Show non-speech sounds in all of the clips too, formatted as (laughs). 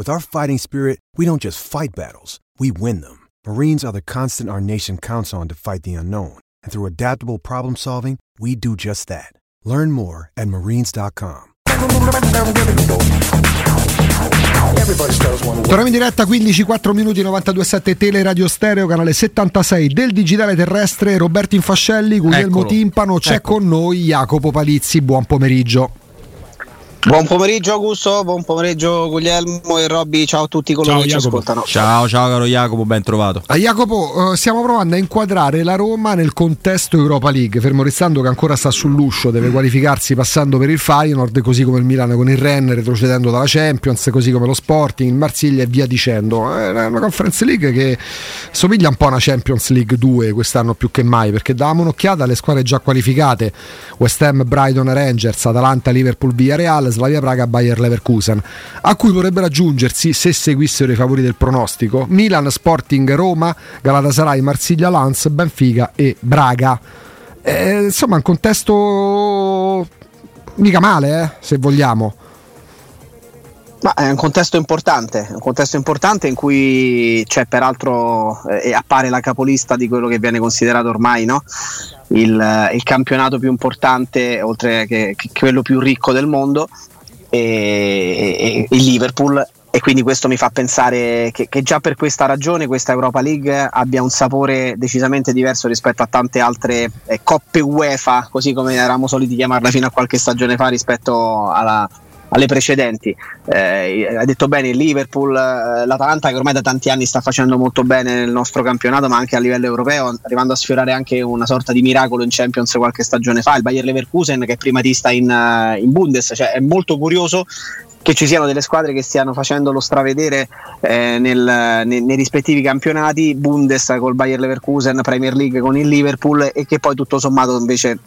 With our fighting spirit, we don't just fight battles, we win them. Marines are the constant our nation counts on to fight the unknown. And through adaptable problem solving, we do just that. Learn more at marines.com. Torniamo in diretta 15 4 minuti 92.7 Tele Radio Stereo canale 76 del digitale terrestre Roberto Infascelli Guglielmo Eccolo. Timpano c'è Ecco. con noi Jacopo Palizzi buon pomeriggio Buon pomeriggio Augusto, buon pomeriggio Guglielmo e Robby, ciao a tutti coloro Ciao che ci Jacopo. ascoltano. Ciao, ciao caro Jacopo, ben trovato. Ah, Jacopo, eh, stiamo provando a inquadrare la Roma nel contesto Europa League, fermo restando che ancora sta sull'uscio, deve qualificarsi passando per il Feyenoord, così come il Milano con il Rennes, retrocedendo dalla Champions, così come lo Sporting, il Marsiglia e via dicendo. È una una Conference League che somiglia un po' a una Champions League 2 quest'anno più che mai, perché davamo un'occhiata alle squadre già qualificate, West Ham, Brighton, Rangers, Atalanta, Liverpool, Villarreal, Slavia Praga, Bayer Leverkusen, a cui potrebbero aggiungersi, se seguissero i favori del pronostico, Milan, Sporting, Roma, Galatasaray, Marsiglia, Lens, Benfica e Braga. Eh, insomma, un contesto mica male, eh, se vogliamo. Ma è un contesto importante, un contesto importante in cui c'è peraltro eh, appare la capolista di quello che viene considerato ormai no? il, eh, il campionato più importante, oltre che, che quello più ricco del mondo, e, e- il Liverpool. E quindi questo mi fa pensare che, che già per questa ragione questa Europa League abbia un sapore decisamente diverso rispetto a tante altre eh, coppe UEFA, così come eravamo soliti chiamarla fino a qualche stagione fa rispetto alla, alle precedenti. Eh, hai detto bene il Liverpool, eh, l'Atalanta che ormai da tanti anni sta facendo molto bene nel nostro campionato, ma anche a livello europeo, arrivando a sfiorare anche una sorta di miracolo in Champions qualche stagione fa. Il Bayer Leverkusen che è primatista in, eh, in Bundes, cioè è molto curioso che ci siano delle squadre che stiano facendo lo stravedere eh, nel- nei, nei rispettivi campionati, Bundes col Bayer Leverkusen, Premier League con il Liverpool e che poi tutto sommato invece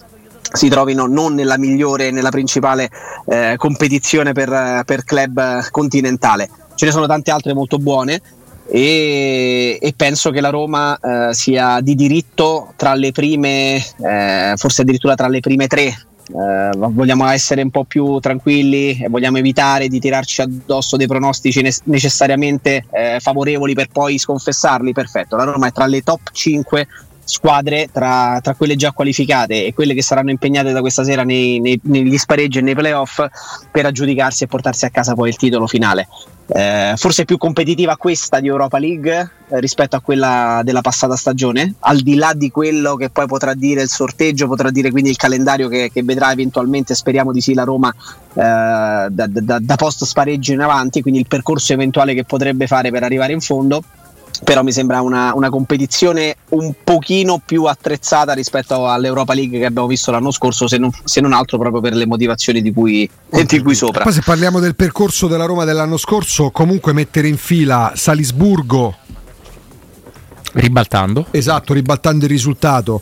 si trovino non nella migliore, nella principale eh, competizione per, per club continentale. Ce ne sono tante altre molto buone e, e penso che la Roma eh, sia di diritto tra le prime, eh, forse addirittura tra le prime tre. Eh, vogliamo essere un po' più tranquilli e vogliamo evitare di tirarci addosso dei pronostici ne- necessariamente eh, favorevoli per poi sconfessarli. Perfetto, la Roma è tra le top 5 squadre tra, tra quelle già qualificate e quelle che saranno impegnate da questa sera nei- nei- negli spareggi e nei playoff per aggiudicarsi e portarsi a casa poi il titolo finale. Eh, forse più competitiva questa di Europa League eh, rispetto a quella della passata stagione, al di là di quello che poi potrà dire il sorteggio, potrà dire quindi il calendario che, che vedrà eventualmente, speriamo di sì, la Roma eh, da, da- da post spareggio in avanti, quindi il percorso eventuale che potrebbe fare per arrivare in fondo però mi sembra una, una competizione un pochino più attrezzata rispetto all'Europa League che abbiamo visto l'anno scorso, se non, se non altro proprio per le motivazioni di cui, di cui sopra. Poi se parliamo del percorso della Roma dell'anno scorso, comunque mettere in fila Salisburgo, Ribaltando. esatto, ribaltando il risultato.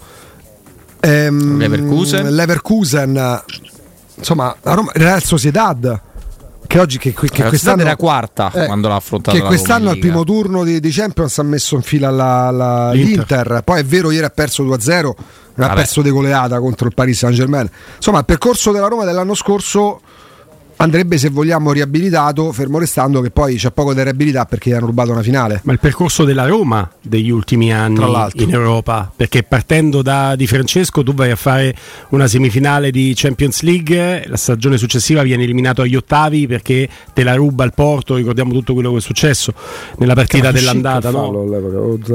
Ehm, Leverkusen. Leverkusen, insomma, la Roma, Real Sociedad che oggi che, che La quest'anno era quarta eh, quando l'ha affrontata che la Roma quest'anno al primo turno di, di Champions ha messo in fila la- la- L'Inter. l'Inter. Poi è vero, ieri ha perso 2-0, non ha perso de goleata contro il Paris Saint Germain. Insomma, il percorso della Roma dell'anno scorso andrebbe se vogliamo riabilitato, fermo restando che poi c'è poco di riabilità perché gli hanno rubato una finale. Ma il percorso della Roma degli ultimi anni in Europa, perché partendo da Di Francesco tu vai a fare una semifinale di Champions League, la stagione successiva viene eliminato agli ottavi perché te la ruba il Porto, ricordiamo tutto quello che è successo nella partita dell'andata, no?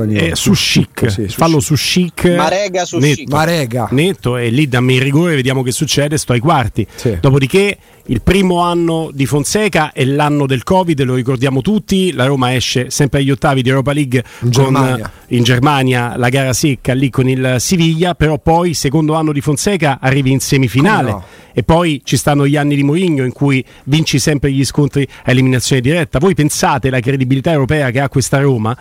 Eh, su chic, sì, fallo su chic, Marega su netto, chic. Marega. netto e lì dammi il rigore, vediamo che succede, sto ai quarti. Sì. Dopodiché il primo anno di Fonseca è l'anno del Covid, lo ricordiamo tutti, la Roma esce sempre agli ottavi di Europa League In con Germania. in Germania la gara secca lì con il Siviglia, però poi secondo anno di Fonseca arrivi in semifinale no? e poi ci stanno gli anni di Mourinho in cui vinci sempre gli scontri a eliminazione diretta. Voi pensate la credibilità europea che ha questa Roma?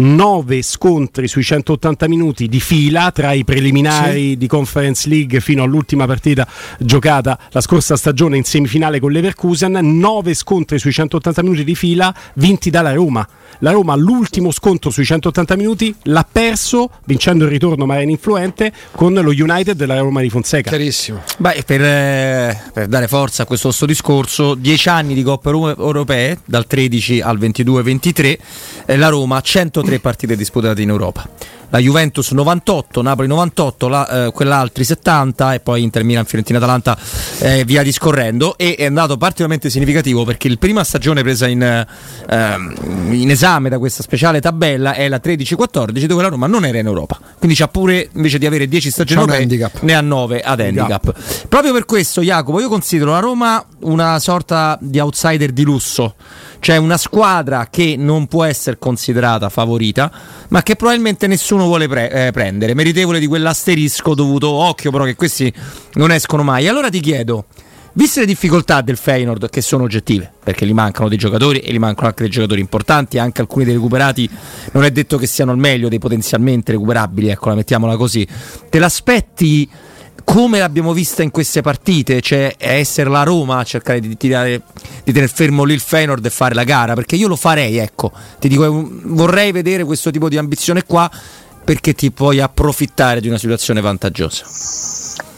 9 scontri sui 180 minuti di fila tra i preliminari di Conference League fino all'ultima partita giocata la scorsa stagione in semifinale con l'Everkusen, 9 scontri sui 180 minuti di fila vinti dalla Roma. La Roma l'ultimo scontro sui 180 minuti l'ha perso vincendo il ritorno ma era influente con lo United della Roma di Fonseca. Chiarissimo. Beh, per, eh, per dare forza a questo sto discorso, 10 anni di Coppe Euro- Europee, dal 13 al 22-23, eh, la Roma 103 partite disputate in Europa. La Juventus 98, Napoli 98, la, eh, quell'altri 70 e poi Inter Milan, Fiorentina, Atalanta eh, via discorrendo e è andato particolarmente significativo perché la prima stagione presa in, eh, in esame da questa speciale tabella è la 13-14 dove la Roma non era in Europa quindi c'ha pure invece di avere 10 stagioni europee handicap. ne ha 9 ad handicap. Proprio per questo, Jacopo, io considero la Roma una sorta di outsider di lusso. Cioè una squadra che non può essere considerata favorita, ma che probabilmente nessuno vuole pre- eh, prendere, meritevole di quell'asterisco dovuto, occhio però che questi non escono mai. Allora ti chiedo, viste le difficoltà del Feyenoord che sono oggettive, perché gli mancano dei giocatori e gli mancano anche dei giocatori importanti, anche alcuni dei recuperati non è detto che siano al meglio dei potenzialmente recuperabili, ecco, la mettiamola così. Te l'aspetti come l'abbiamo vista in queste partite, cioè essere la Roma a cercare di tirare di tenere fermo lì il Feyenoord e fare la gara, perché io lo farei, ecco. Ti dico vorrei vedere questo tipo di ambizione qua perché ti puoi approfittare di una situazione vantaggiosa.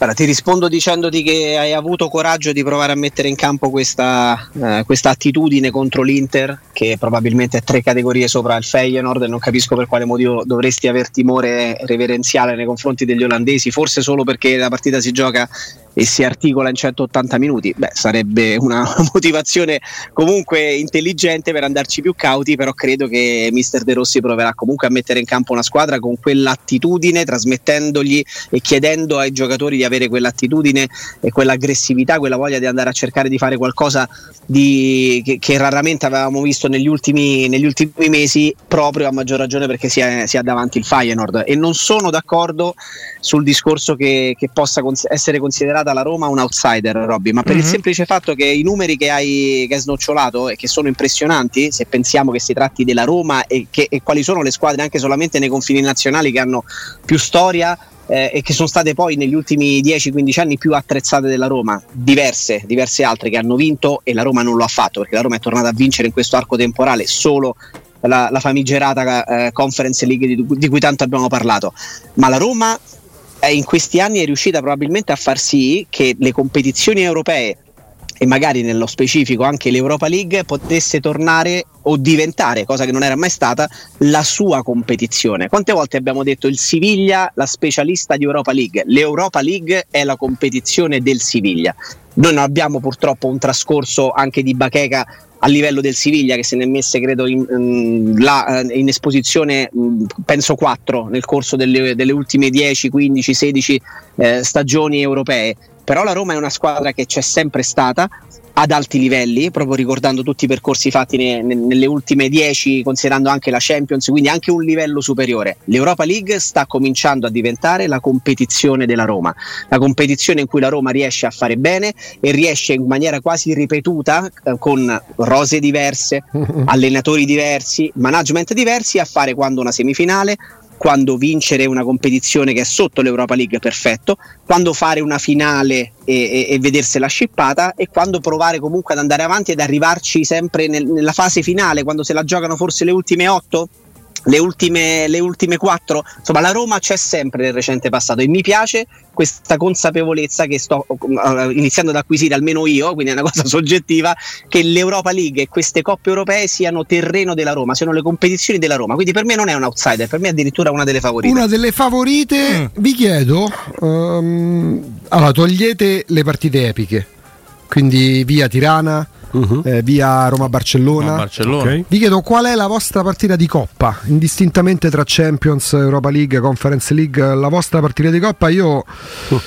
Allora, ti rispondo dicendoti che hai avuto coraggio di provare a mettere in campo questa, eh, questa attitudine contro l'Inter, che probabilmente è tre categorie sopra il Feyenoord, e non capisco per quale motivo dovresti aver timore reverenziale nei confronti degli olandesi, forse solo perché la partita si gioca e si articola in 180 minuti. Beh, sarebbe una (laughs) motivazione comunque intelligente per andarci più cauti, però credo che Mister De Rossi proverà comunque a mettere in campo una squadra con quell'attitudine, trasmettendogli e chiedendo ai giocatori di avere quell'attitudine e quell'aggressività, quella voglia di andare a cercare di fare qualcosa di, che, che raramente avevamo visto negli ultimi, negli ultimi mesi, proprio a maggior ragione perché si ha, davanti il Feyenoord. E non sono d'accordo sul discorso che, che possa cons- essere considerata la Roma un outsider, Robby, ma per il semplice fatto che i numeri che hai, che hai snocciolato e che sono impressionanti, se pensiamo che si tratti della Roma e, che, e quali sono le squadre anche solamente nei confini nazionali che hanno più storia eh, e che sono state poi negli ultimi 10-15 anni più attrezzate della Roma, diverse, diverse altre che hanno vinto e la Roma non lo ha fatto perché la Roma è tornata a vincere in questo arco temporale solo la, la famigerata eh, Conference League di, di cui tanto abbiamo parlato, ma la Roma in questi anni è riuscita probabilmente a far sì che le competizioni europee e magari nello specifico anche l'Europa League potesse tornare o diventare, cosa che non era mai stata, la sua competizione. Quante volte abbiamo detto il Siviglia, la specialista di Europa League? L'Europa League è la competizione del Siviglia. Noi non abbiamo purtroppo un trascorso anche di bacheca a livello del Siviglia che se ne è messe credo in, in, là, eh, in esposizione mh, penso 4 nel corso delle, delle ultime 10, 15, 16 eh, stagioni europee però la Roma è una squadra che c'è sempre stata ad alti livelli, proprio ricordando tutti i percorsi fatti ne, ne, nelle ultime 10, considerando anche la Champions, quindi anche un livello superiore. L'Europa League sta cominciando a diventare la competizione della Roma, la competizione in cui la Roma riesce a fare bene e riesce in maniera quasi ripetuta, eh, con rose diverse, (laughs) allenatori diversi, management diversi, a fare quando una semifinale, quando vincere una competizione che è sotto l'Europa League perfetto, quando fare una finale e, e, e vedersela scippata e quando provare comunque ad andare avanti ed arrivarci sempre nel, nella fase finale, quando se la giocano forse le ultime otto le ultime, le ultime quattro, insomma la Roma c'è sempre nel recente passato e mi piace questa consapevolezza che sto uh, iniziando ad acquisire almeno io, quindi è una cosa (laughs) soggettiva, che l'Europa League e queste coppe europee siano terreno della Roma, siano le competizioni della Roma, quindi per me non è un outsider, per me è addirittura una delle favorite. Una delle favorite, mm. vi chiedo, um, allora togliete le partite epiche, quindi via Tirana uh-huh. eh, via Roma-Barcellona. Barcellona. Okay. Vi chiedo qual è la vostra partita di Coppa, indistintamente tra Champions, Europa League, Conference League, la vostra partita di Coppa. Io uh.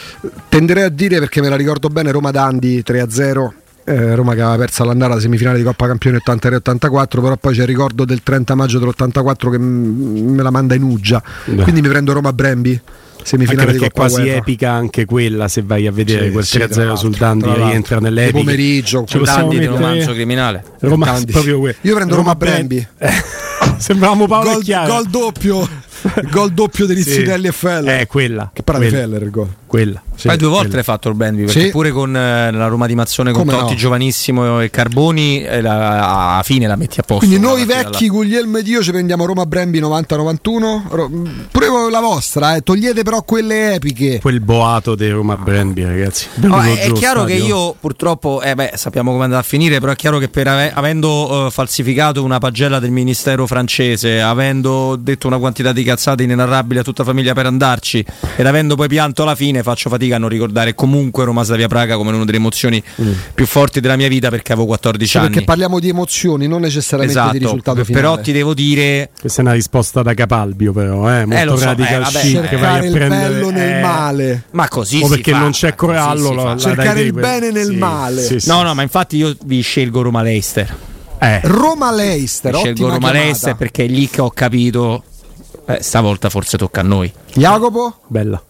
tenderei a dire, perché me la ricordo bene, Roma-Dandi 3-0. Eh, Roma che aveva perso all'andata semifinale di Coppa Campione 83-84, però poi c'è il ricordo del 30 maggio dell'84 che m- me la manda in Uggia. Beh. Quindi mi prendo Roma-Brembi semifinale anche perché è quasi UEFA. epica anche quella se vai a vedere sì, quel 3-0 sì, sul Dandi rientra nell'epica. di pomeriggio con Dandi di romanzo criminale. Roma, (laughs) proprio io prendo Roma, Roma Brembi (laughs) sembravamo Paolo gol, gol doppio. (laughs) Gol doppio Rizzinelli sì. e Feller eh quella che parla di Feller il gol quella. Sì, Poi due volte quella. l'hai fatto il Benby, perché sì. pure con eh, la Roma di Mazzone con Come Totti no? giovanissimo e Carboni eh, la, a fine la metti a posto. Quindi noi vecchi. Guglielmo ed io ci prendiamo Roma Brembi 90-91. Pure la vostra, eh. togliete però quelle epiche. Quel boato di Roma Brembi, ragazzi. No, è, è chiaro stadio. che io purtroppo, eh beh, sappiamo come andrà a finire, però è chiaro che per ave- avendo uh, falsificato una pagella del ministero francese, avendo detto una quantità di cazzate inenarrabili a tutta famiglia per andarci ed avendo poi pianto alla fine faccio fatica a non ricordare comunque Roma Slavia Praga come una delle emozioni mm. più forti della mia vita perché avevo 14 sì, anni. Perché parliamo di emozioni, non necessariamente esatto, di risultato finale. Però ti devo dire questa è una risposta da Capalbio però, eh, molto eh, so, radical eh, chic che vai a prendere il bello nel eh, male. Ma così o perché fa, non c'è Corallo, la, la cercare il bene nel sì, male. Sì, no, no, ma infatti io vi scelgo Roma Leicester. Eh. Roma Leicester, scelgo Roma Leicester perché è lì che ho capito eh, stavolta forse tocca a noi. Jacopo? Bella.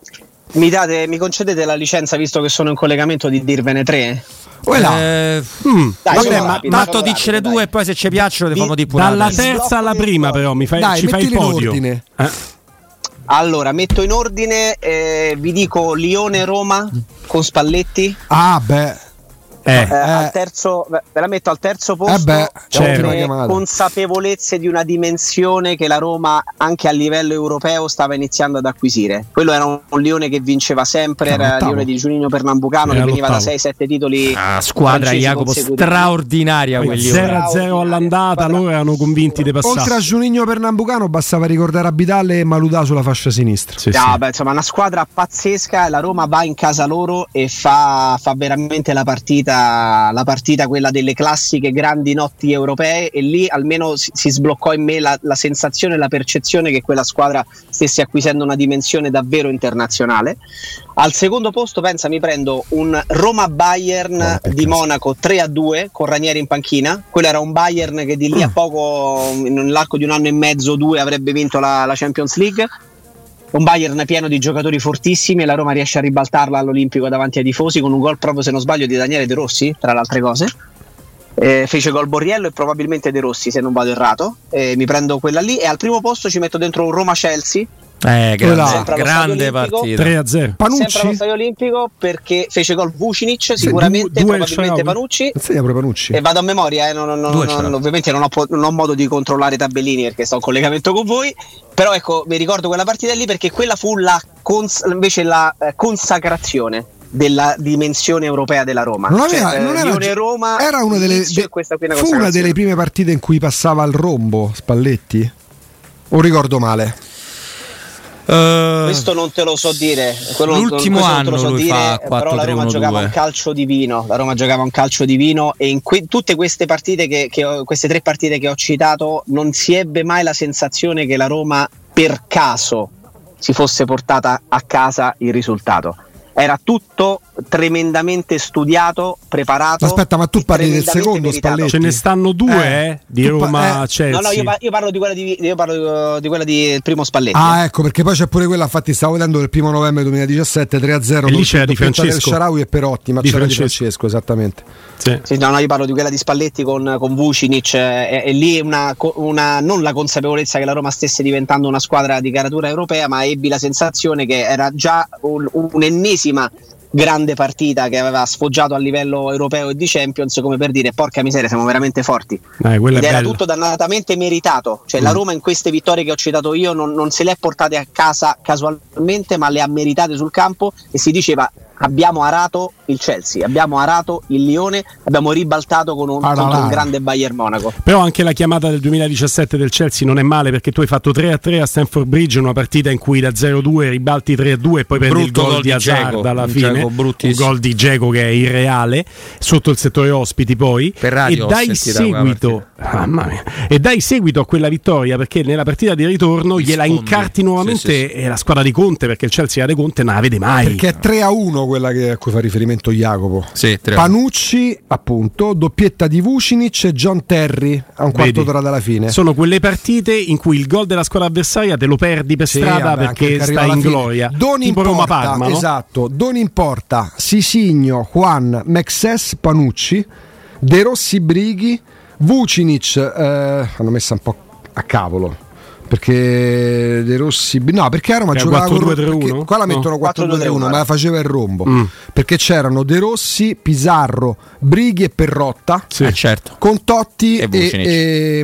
Mi, date, mi concedete la licenza visto che sono in collegamento di dirvene tre? Eh, mm. dai, vabbè, ma tanto diccene due e poi se ci piacciono le famo di pure. Dalla terza alla prima però mi fai, dai, ci fai il podio. Eh? Allora, metto in ordine, eh, vi dico Lione-Roma con Spalletti. Ah, beh. Eh, eh, al terzo, ve la metto al terzo posto. Eh beh, c'è consapevolezze di una dimensione che la Roma anche a livello europeo stava iniziando ad acquisire. Quello era un, un Lione che vinceva sempre, era il Lione di Giuninho Pernambucano era che veniva da 6-7 titoli. Ah, squadra Jacopo straordinaria 0-0 all'andata, loro erano convinti di passare. Oltre a Giuninho Pernambucano bastava ricordare Abidale e Maludà sulla fascia sinistra. Sì, ah, sì. Beh, insomma, una squadra pazzesca, la Roma va in casa loro e fa, fa veramente la partita partita, la partita quella delle classiche grandi notti europee e lì almeno si, si sbloccò in me la, la sensazione e la percezione che quella squadra stesse acquisendo una dimensione davvero internazionale. Al secondo posto, pensa, mi prendo un Roma-Bayern oh, di Monaco 3-2 con Ranieri in panchina. Quello era un Bayern che di lì a (clears throat) poco, nell'arco di un anno e mezzo, due, avrebbe vinto la, la Champions League un Bayern pieno di giocatori fortissimi e la Roma riesce a ribaltarla all'Olimpico davanti ai tifosi con un gol proprio se non sbaglio di Daniele De Rossi, tra le altre cose. Eh, fece gol Borriello e probabilmente De Rossi se non vado errato. Eh, mi prendo quella lì e al primo posto ci metto dentro un Roma-Chelsea. Eh, grande, grande partita. 3-0 Panucci sempre allo stadio olimpico perché fece gol Vucinic sicuramente due, due probabilmente Panucci. Panucci. E vado a memoria eh, non, non, non, ovviamente non ho, non ho, modo di controllare i tabellini perché sto in collegamento con voi. Però ecco mi ricordo quella partita lì perché quella fu la cons- invece la eh, consacrazione della dimensione europea della Roma. Non aveva, cioè, non era, Roma era una delle, de, una fu una delle prime partite in cui passava al rombo Spalletti? O ricordo male? Uh, questo non te lo so dire. Quello l'ultimo non, anno so lui dire, fa 4, però la Roma 1, giocava un calcio divino. La Roma giocava un calcio divino e in que- tutte queste partite che, che ho, queste tre partite che ho citato non si ebbe mai la sensazione che la Roma per caso si fosse portata a casa il risultato era tutto tremendamente studiato, preparato. Aspetta, ma tu parli del secondo Spalletti? Ce ne stanno due eh, eh di Roma pa- eh. No, no, io, io, parlo di quella di, io parlo di quella di primo Spalletti. Ah, ecco, perché poi c'è pure quella, infatti stavo vedendo del primo novembre 2017 3-0 e lì c'era di Francesco Sharawi e Perotti, ma di c'era Francesco. di Francesco, esattamente. Sì. Sì, no, no, io parlo di quella di Spalletti con, con Vucinic e, e lì una, una, non la consapevolezza che la Roma stesse diventando una squadra di caratura europea, ma ebbi la sensazione che era già un, un'ennesima grande partita che aveva sfoggiato a livello europeo e di Champions come per dire porca miseria siamo veramente forti. Eh, ed era tutto dannatamente meritato. Cioè la Mm. Roma in queste vittorie che ho citato io non, non se le è portate a casa casualmente ma le ha meritate sul campo e si diceva abbiamo arato il Chelsea abbiamo arato il Lione abbiamo ribaltato con un, un grande Bayern Monaco. Però anche la chiamata del 2017 del Chelsea non è male perché tu hai fatto 3-3 a Stanford Bridge, una partita in cui da 0-2 ribalti 3-2 e poi prendi il Brutto gol gol di Hazard alla fine. Un gol di Geco che è irreale sotto il settore ospiti poi. Per radio e dai seguito mamma mia, e dai seguito a quella vittoria perché nella partita di ritorno gliela incarti nuovamente Sì, sì, sì. e la squadra di Conte perché il Chelsea la di Conte non la vede mai. Perché è 3 a 1 quella che- a cui fa riferimento Jacopo. Sì. Panucci, appunto, doppietta di Vucinic e John Terry a un quarto d'ora dalla fine. Sono quelle partite in cui il gol della squadra avversaria te lo perdi per Sì, strada vabbè, perché stai in gloria. Don tipo importa, Roma Parma, no? esatto, Don importa Sisigno, Juan, Mexes, Panucci, De Rossi Brighi, Vucinic eh, hanno messo un po' a cavolo. Perché De Rossi no perché a Roma è giocava con- 4-2-3-1? perché qua la mettono No. 4-2-3-1 ma la faceva il rombo Mm. perché c'erano De Rossi, Pizarro, Brighi e Perrotta Sì. Eh, certo. con Totti E e, Vucinic. e,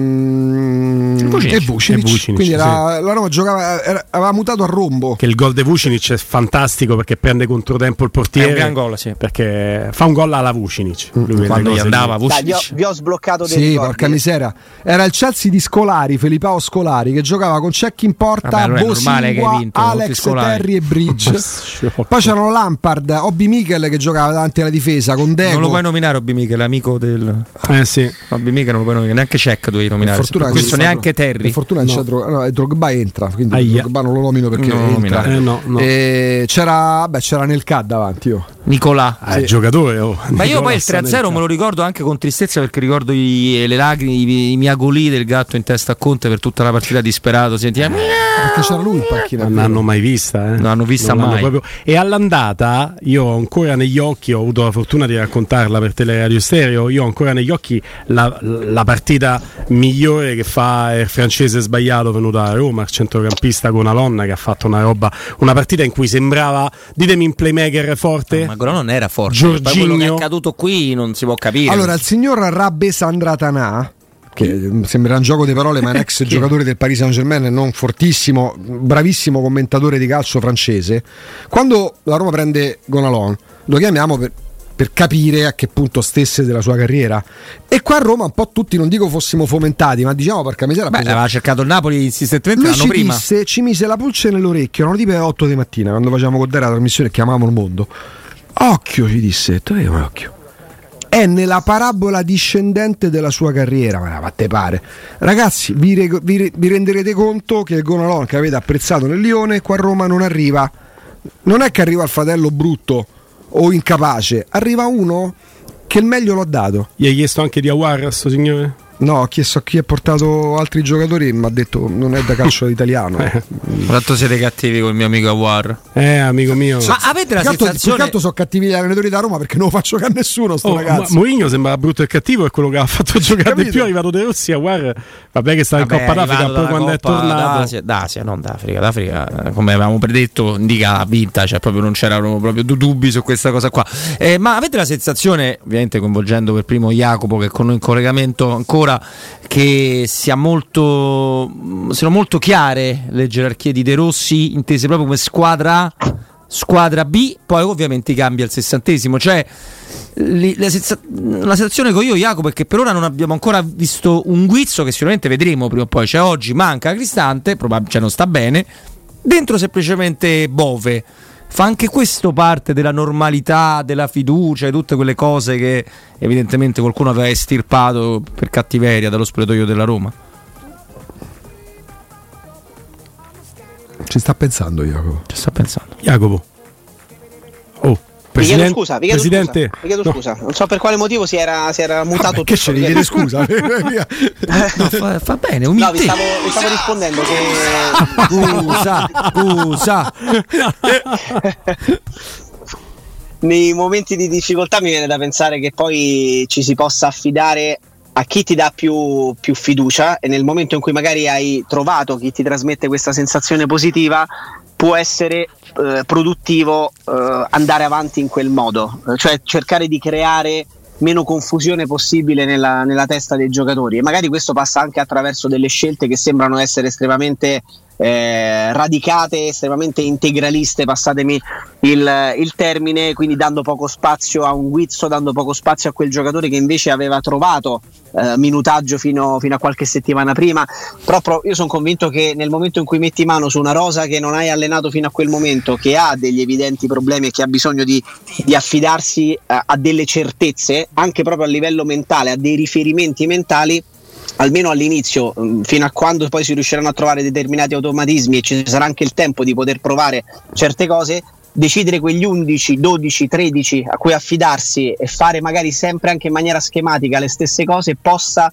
mm, Vucinic. e Vucinic. E Vucinic, quindi sì. era- la Roma giocava era- aveva mutato a rombo Che il gol di Vucinic è fantastico perché prende controtempo il È portiere. un gran gol, sì. Perché fa un gol alla Vucinic. Lui quelle Quando gli andava lì. Dai, vi, ho, Vucinic. vi ho sbloccato dei Sì, ricordi. porca miseria. Era il Chelsea di Scolari, Felipao Scolari, che giocava con Cecchi in porta, Vabbè, Bosingua, vinto, Alex. Terry e Bridge. (laughs) Poi c'erano Lampard, Hobby Michel che giocava davanti alla difesa con Deco. Non lo puoi nominare Obi Michel, amico del. Eh sì. Obi Michel non lo puoi nominare, neanche Check dovevi Per nominare. fortuna Per che questo c'è neanche Terry. Per fortuna No. c'è Dro- no, e Drogba entra, quindi Aia. Drogba non lo nomino perché Non lo entra. Eh, no, no. E c'era, beh, c'era nel CAD davanti. Io. Nicolà. Ah, è giocatore. oh. Ma io poi il 3-0 me lo ricordo anche con tristezza perché ricordo i, le lacrime, i, i miagoli del gatto in testa a Conte per tutta la partita disperato. Sentiva, Perché c'era lui in panchina. Non l'hanno mai vista, eh. Non l'hanno vista Non mai. proprio- E all'andata, io ho ancora negli occhi, ho avuto la fortuna di raccontarla per Teleradio Stereo. Io ho ancora negli occhi la, la partita migliore che fa il francese sbagliato venuto a Roma, il centrocampista con Alonna, che ha fatto una roba, una partita in cui sembrava, ditemi un playmaker forte. Ma quello non era forte. Giorginio. Poi quello che è accaduto qui non si può capire. Allora, il signor Rabbe Sandratanà, che sembra un gioco di parole, ma è un ex (laughs) giocatore del Paris Saint Germain, non fortissimo, bravissimo commentatore di calcio francese. Quando la Roma prende Gonalon, lo chiamiamo per, per capire a che punto stesse della sua carriera. E qua a Roma un po' tutti, non dico fossimo fomentati, ma diciamo porca miseria. Beh, aveva cercato il Napoli insistentemente l'anno ci prima. disse, ci mise la pulce nell'orecchio, erano tipo le 8 di mattina, quando facevamo con te la trasmissione e chiamavamo il mondo. Occhio, ci disse, tu come occhio. È nella parabola discendente della sua carriera, ma a te pare. Ragazzi, vi, re- vi re- vi renderete conto che il Gonalon che avete apprezzato nel Lione qua a Roma non arriva. Non è che arriva il fratello brutto o incapace, arriva uno che il meglio l'ha dato. Gli hai chiesto anche di Aguar a sto signore? No, ho chiesto a chi ha portato altri giocatori e mi ha detto non è da calcio (laughs) italiano. Quanto siete cattivi col mio amico Awar? Eh, amico mio. Ma avete la che altro- più sensazione. altro sono cattivi gli allenatori da Roma perché non lo faccio a nessuno sto Oh, ma ragazzo. Mourinho sembra brutto e cattivo, è quello che ha fatto giocare di più. È arrivato De Rossi a Guar. Vabbè, che stava in Coppa è d'Africa, poi quando è Coppa tornato. d'Asia, d'Asia, non d'Africa, d'Africa, eh, come avevamo predetto, indica vinta, cioè proprio non c'erano proprio du- dubbi su questa cosa qua. Eh, ma avete la sensazione, ovviamente coinvolgendo per primo Jacopo che è con noi in collegamento ancora, che sia molto, mh, siano molto chiare le gerarchie di De Rossi, intese proprio come squadra A, squadra B, poi ovviamente cambia al sessantesimo, cioè la, senza- la sensazione che ho io Jacopo è che per ora non abbiamo ancora visto un guizzo che sicuramente vedremo prima o poi. Cioè oggi manca Cristante probab- cioè non sta bene dentro semplicemente Bove fa anche questo parte della normalità della fiducia e tutte quelle cose che evidentemente qualcuno aveva estirpato per cattiveria dallo spogliatoio della Roma Ci sta pensando Jacopo. ci sta pensando Jacopo. Oh, Vi chiedo presidente. scusa, vi chiedo presidente. scusa, vi chiedo No, scusa. Non so per quale motivo si era, si era mutato Che tutto. ce li chiede scusa? (laughs) No, fa, fa bene No, umiltà vi stavo, vi stavo rispondendo che scusa scusa (laughs) nei momenti di difficoltà mi viene da pensare che poi ci si possa affidare a chi ti dà più, più fiducia e nel momento in cui magari hai trovato chi ti trasmette questa sensazione positiva può essere eh, produttivo eh, andare avanti in quel modo, eh, cioè cercare di creare meno confusione possibile nella, nella, testa dei giocatori. E magari questo passa anche attraverso delle scelte che sembrano essere estremamente eh, radicate, estremamente integraliste, passatemi il, il, termine, quindi dando poco spazio a un guizzo, dando poco spazio a quel giocatore che invece aveva trovato eh, minutaggio fino, fino, a qualche settimana prima. Però io sono convinto che nel momento in cui metti mano su una rosa che non hai allenato fino a quel momento, che ha degli evidenti problemi e che ha bisogno di, di affidarsi a, a delle certezze, anche proprio a livello mentale, a dei riferimenti mentali, almeno all'inizio, mm, fino a quando poi si riusciranno a trovare determinati automatismi e ci sarà anche il tempo di poter provare certe cose, decidere quegli 11, 12, 13 a cui affidarsi e fare magari sempre anche in maniera schematica le stesse cose possa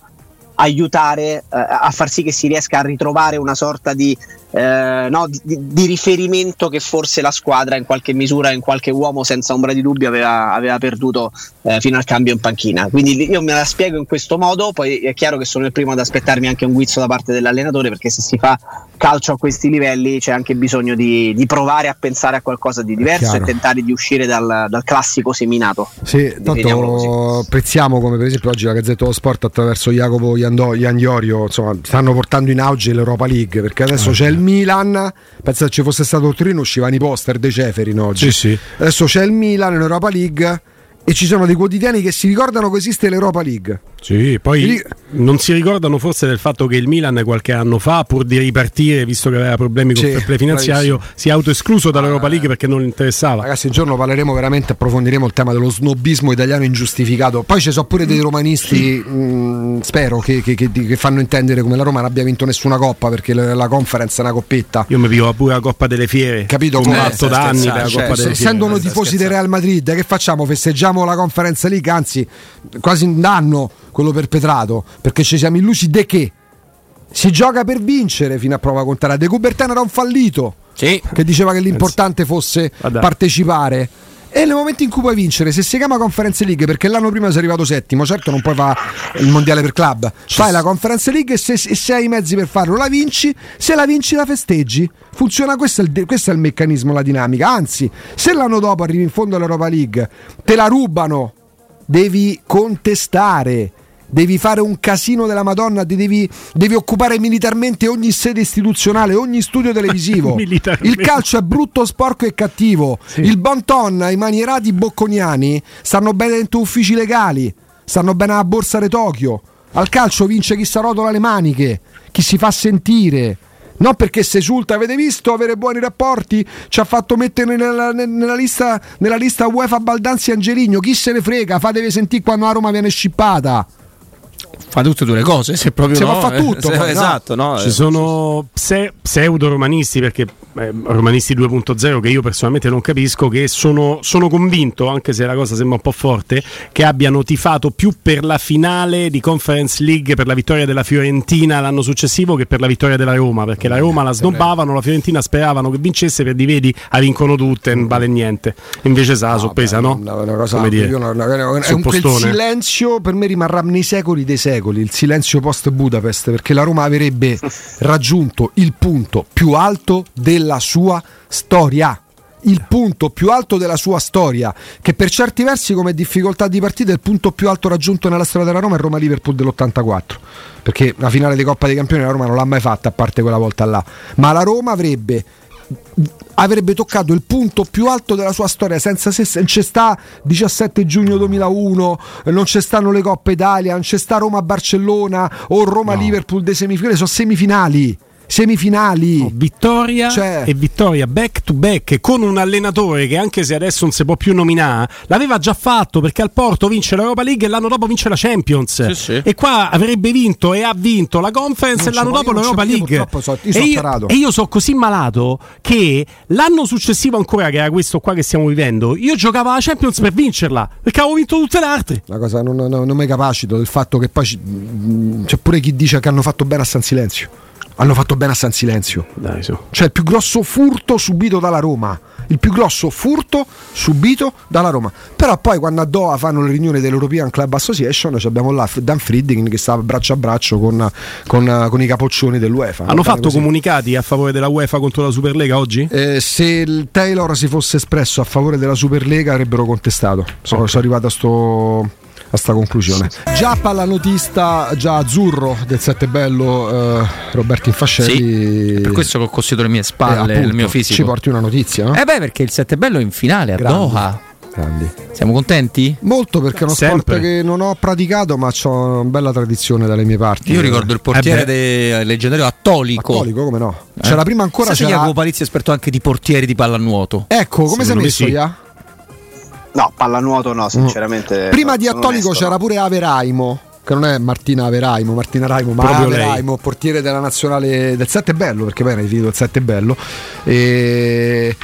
aiutare eh, a far sì che si riesca a ritrovare una sorta di, eh, no, di, di, riferimento che forse la squadra in qualche misura, in qualche uomo senza ombra di dubbio aveva, aveva perduto eh, fino al cambio in panchina. Quindi io me la spiego in questo modo, poi è chiaro che sono il primo ad aspettarmi anche un guizzo da parte dell'allenatore perché se si fa calcio a questi livelli c'è anche bisogno di, di provare a pensare a qualcosa di diverso e tentare di uscire dal, dal classico seminato. Sì, tanto apprezziamo come per esempio oggi la Gazzetta dello Sport attraverso Jacopo Iandiorio insomma, stanno portando in auge l'Europa League perché adesso ah, c'è il Milan, pensa se ci fosse stato il Torino uscivano i poster dei Ceferin oggi. Sì, sì. Adesso c'è il Milan in Europa League e ci sono dei quotidiani che si ricordano che esiste l'Europa League. Sì, poi non si ricordano forse del fatto che il Milan qualche anno fa, pur di ripartire, visto che aveva problemi con sì, il fair finanziario, si è autoescluso dall'Europa League perché non interessava. Ragazzi, un giorno parleremo veramente, approfondiremo il tema dello snobismo italiano ingiustificato. Poi ci sono pure dei romanisti, mh, mm, spero, che, che, che, che, fanno intendere come la Roma non abbia vinto nessuna coppa perché la, la conference è una coppetta. Io mi vivo pure la Coppa delle Fiere. Capito? Come fatto da anni per la cioè, Coppa delle Fiere. Essendo tifosi del Real Madrid, che facciamo? Festeggiamo la conference League, anzi, quasi un anno quello perpetrato, perché ci siamo illusi de che si gioca per vincere fino a prova contraria. De Coubertin era un fallito sì. che diceva che l'importante fosse Vabbè. partecipare. E nel momento in cui puoi vincere, se si chiama Conference League perché l'anno prima sei arrivato settimo, certo non puoi fare il mondiale per club, fai la Conference League e se, se, hai i mezzi per farlo la vinci, se la vinci la festeggi. Funziona, questo è, il, questo è il meccanismo, la dinamica. Anzi, se l'anno dopo arrivi in fondo all'Europa League, te la rubano, devi contestare devi fare un casino della Madonna, devi, devi, occupare militarmente ogni sede istituzionale, ogni studio televisivo. (laughs) Il calcio è brutto, sporco e cattivo. Sì. Il Bonton, i manierati bocconiani stanno bene dentro uffici legali, stanno bene alla borsa di Tokyo. Al calcio vince chi si rotola le maniche, chi si fa sentire. Non perché si esulta, avete visto avere buoni rapporti? Ci ha fatto mettere nella, nella, lista, nella lista UEFA Baldanzi Angeligno. Chi se ne frega? Fatevi sentire quando la Roma viene scippata fa tutte e due le cose, se proprio se no, fa tutto, se, esatto, no? Ci sono pse, pseudo romanisti perché eh, romanisti 2.0 che io personalmente non capisco che sono, sono, convinto, anche se la cosa sembra un po' forte, che abbiano tifato più per la finale di Conference League per la vittoria della Fiorentina l'anno successivo che per la vittoria della Roma, perché la Roma la snobbavano, la Fiorentina speravano che vincesse per di vedi, a vincono tutte, non vale niente. Invece sa, no, sorpresa, no? Una, cosa, Come dire, una, una, una, è un, quel silenzio per me rimarrà nei secoli dei secoli, il silenzio post Budapest, perché la Roma avrebbe (laughs) raggiunto il punto più alto della sua storia. Il punto più alto della sua storia, che per certi versi come difficoltà di partita è il punto più alto raggiunto nella storia della Roma è Roma-Liverpool dell'84, perché la finale di Coppa dei Campioni la Roma non l'ha mai fatta a parte quella volta là, ma la Roma avrebbe avrebbe toccato il punto più alto della sua storia senza se non c'è sta 17 giugno 2001 non c'è stanno le Coppe Italia non c'è sta Roma-Barcellona o Roma-Liverpool dei semifinali sono semifinali semifinali. Oh, vittoria cioè... e vittoria back to back con un allenatore che anche se adesso non si può più nominare, l'aveva già fatto perché al Porto vince l'Europa League e l'anno dopo vince la Champions. Sì, sì. E qua avrebbe vinto e ha vinto la Conference non e l'anno dopo l'Europa League. So, io e, io, e io sono così malato che l'anno successivo ancora che era questo qua che stiamo vivendo, io giocavo la Champions per vincerla perché avevo vinto tutte le altre. La cosa non, non, non mi capacito del fatto che poi c'è pure chi dice che hanno fatto bene a San Silenzio. Hanno fatto bene a San Silenzio. Dai, su. Cioè il più grosso furto subito dalla Roma. Il più grosso furto subito dalla Roma. Però poi quando a Doha fanno le riunioni dell'European Club Association abbiamo là Dan Friedkin che sta braccio a braccio con, con- con i capoccioni dell'UEFA. Hanno fatto così. comunicati a favore della UEFA contro la Superlega oggi? Eh, se il Taylor si fosse espresso a favore della Superlega avrebbero contestato. Sono, sono arrivato a sto a sta conclusione. Già pallanotista, già azzurro del Sette Bello, eh, Roberto Infascelli. Sì, per questo che ho costruito le mie eh, spalle, il appunto, mio fisico. Ci porti una notizia, no? Eh beh, perché il Sette Bello è in finale a Grandi. Doha. Grandi. Siamo contenti? Molto perché è uno Sempre. sport che non ho praticato, ma ho una bella tradizione dalle mie parti. Io ricordo il portiere Eh del leggendario Attolico. Cattolico, come no? Eh? C'era prima ancora. Sai c'era... Jacopo Palizzi è esperto anche di portieri di pallanuoto. Ecco, come sei Secondo me messo, sì. Ia? No, pallanuoto no, sinceramente. Prima no, di sono Attolico onesto, c'era no. pure Averaimo, che non è Martina Averaimo, Martina Raimo, ma Proprio lei. Averaimo, portiere della nazionale del 7 Bello, perché poi era finito il 7 Bello. E...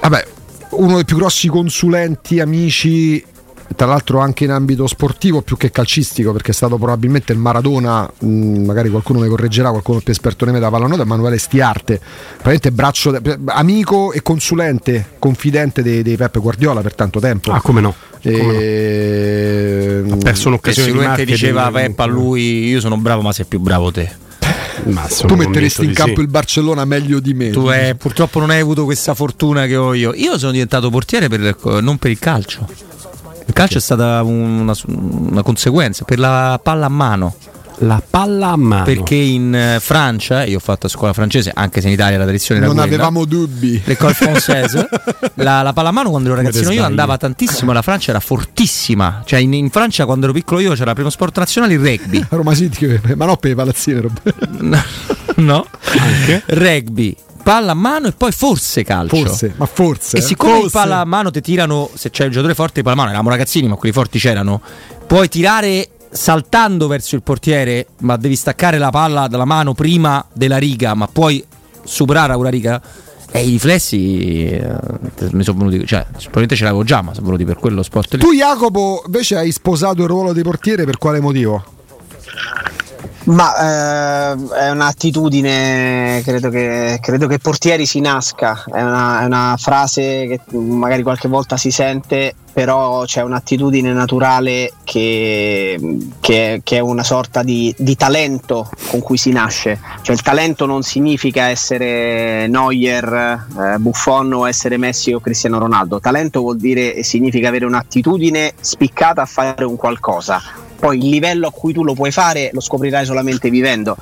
Vabbè, uno dei più grossi consulenti, amici, tra l'altro anche in ambito sportivo più che calcistico, perché è stato probabilmente il Maradona, mh, magari qualcuno mi correggerà, qualcuno più esperto di me da pallanuoto, Emanuele Stiarte, praticamente braccio, de- amico e consulente, confidente dei, dei Peppe Guardiola per tanto tempo. Ah, come no? Eh, Come no? E... Ha perso un'occasione di sicuramente marketing. diceva Peppa a lui, io sono bravo ma sei più bravo te. Tu metteresti in di campo sì. il Barcellona meglio di me. Tu eh, purtroppo non hai avuto questa fortuna che ho io. Io sono diventato portiere per- non per il calcio. Il calcio è stata una, una conseguenza per la palla a mano. La palla a mano. Perché in eh, Francia, io ho fatto a scuola francese, anche se in Italia la tradizione era non quella, avevamo dubbi. L'école française, (laughs) la, la pallamano quando ero Come te ragazzino io andava tantissimo, la Francia era fortissima. Cioè in, in Francia quando ero piccolo io c'era il primo sport nazionale il rugby. A (laughs) Roma City, ma no per i palazzini. Roberto. no? Rugby, palla a mano e poi forse calcio. Forse, ma forse. E eh. siccome Forse. palla a mano ti tirano, se c'è il giocatore forte di palla a mano, eravamo ragazzini, ma quelli forti c'erano, puoi tirare saltando verso il portiere, ma devi staccare la palla dalla mano prima della riga, ma puoi superare una riga. E i riflessi eh, mi sono venuti, cioè, probabilmente ce l'avevo già, ma sono venuti per quello sport lì. Tu, Jacopo, invece hai sposato il ruolo di portiere per quale motivo? Ma eh, è un'attitudine, credo che, credo che portieri si nasca, è una, è una frase che magari qualche volta si sente, però c'è un'attitudine naturale che, che- che è una sorta di, di talento con cui si nasce. Cioè il talento non significa essere Neuer, eh, Buffon o essere Messi o Cristiano Ronaldo, talento vuol dire e significa avere un'attitudine spiccata a fare un qualcosa poi il livello a cui tu lo puoi fare lo scoprirai solamente vivendo.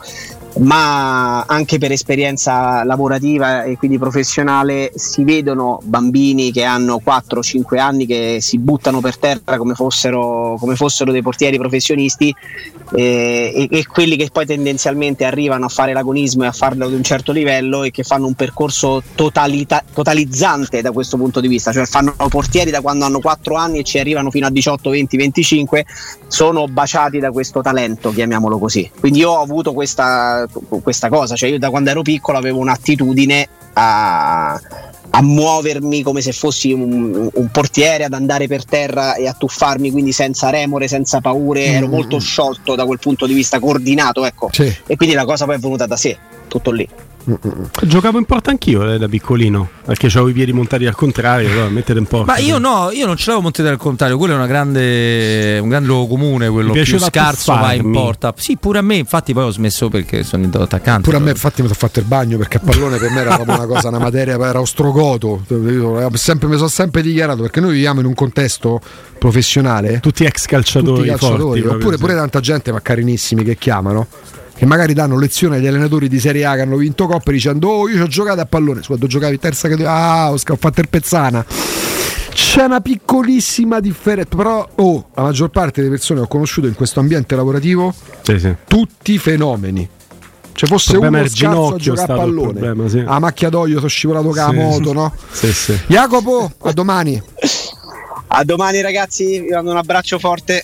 Ma anche per esperienza lavorativa e quindi professionale si vedono bambini che hanno 4-5 anni che si buttano per terra come fossero, come fossero dei portieri professionisti e, e quelli che poi tendenzialmente arrivano a fare l'agonismo e a farlo ad un certo livello e che fanno un percorso totalita- totalizzante da questo punto di vista, cioè fanno portieri da quando hanno 4 anni e ci arrivano fino a 18, 20, 25, sono baciati da questo talento, chiamiamolo così. Quindi io ho avuto questa, questa cosa, cioè io da quando ero piccolo avevo un'attitudine a, a muovermi come se fossi un, un portiere, ad andare per terra e a tuffarmi, quindi senza remore, senza paure, ero molto sciolto da quel punto di vista, coordinato, ecco. Sì. E quindi la cosa poi è venuta da sé, tutto lì. Giocavo in porta anch'io eh, da piccolino, perché avevo i piedi montati al contrario, allora mettete un po'. Ma io no, io non ce l'avevo montato al contrario, quello è una grande, un grande luogo comune, quello più piaceva scarso va in porta. Sì, pure a me, infatti poi ho smesso perché sono attaccante. Pure a me, infatti, mi sono fatto il bagno perché a pallone per me era proprio una cosa, una materia, era ostrogoto. Io sempre- mi sono sempre dichiarato perché noi viviamo in un contesto professionale. Tutti ex calciatori, tutti calciatori, forti, oppure pure tanta gente, ma carinissimi, che chiamano. Che magari danno lezione agli allenatori di Serie A che hanno vinto coppe dicendo: Oh, io ci ho giocato a pallone. Quando giocavi in terza categoria, ah, ho fatto il pezzana. C'è una piccolissima differenza, però oh, la maggior parte delle persone che ho conosciuto in questo ambiente lavorativo, Sì, sì. tutti fenomeni. Cioè fosse uno il scarso a giocare a pallone. problema, sì. A macchia d'olio sono scivolato con la Sì. moto, no? Sì, sì. Jacopo, a domani. A domani ragazzi, vi mando un abbraccio forte.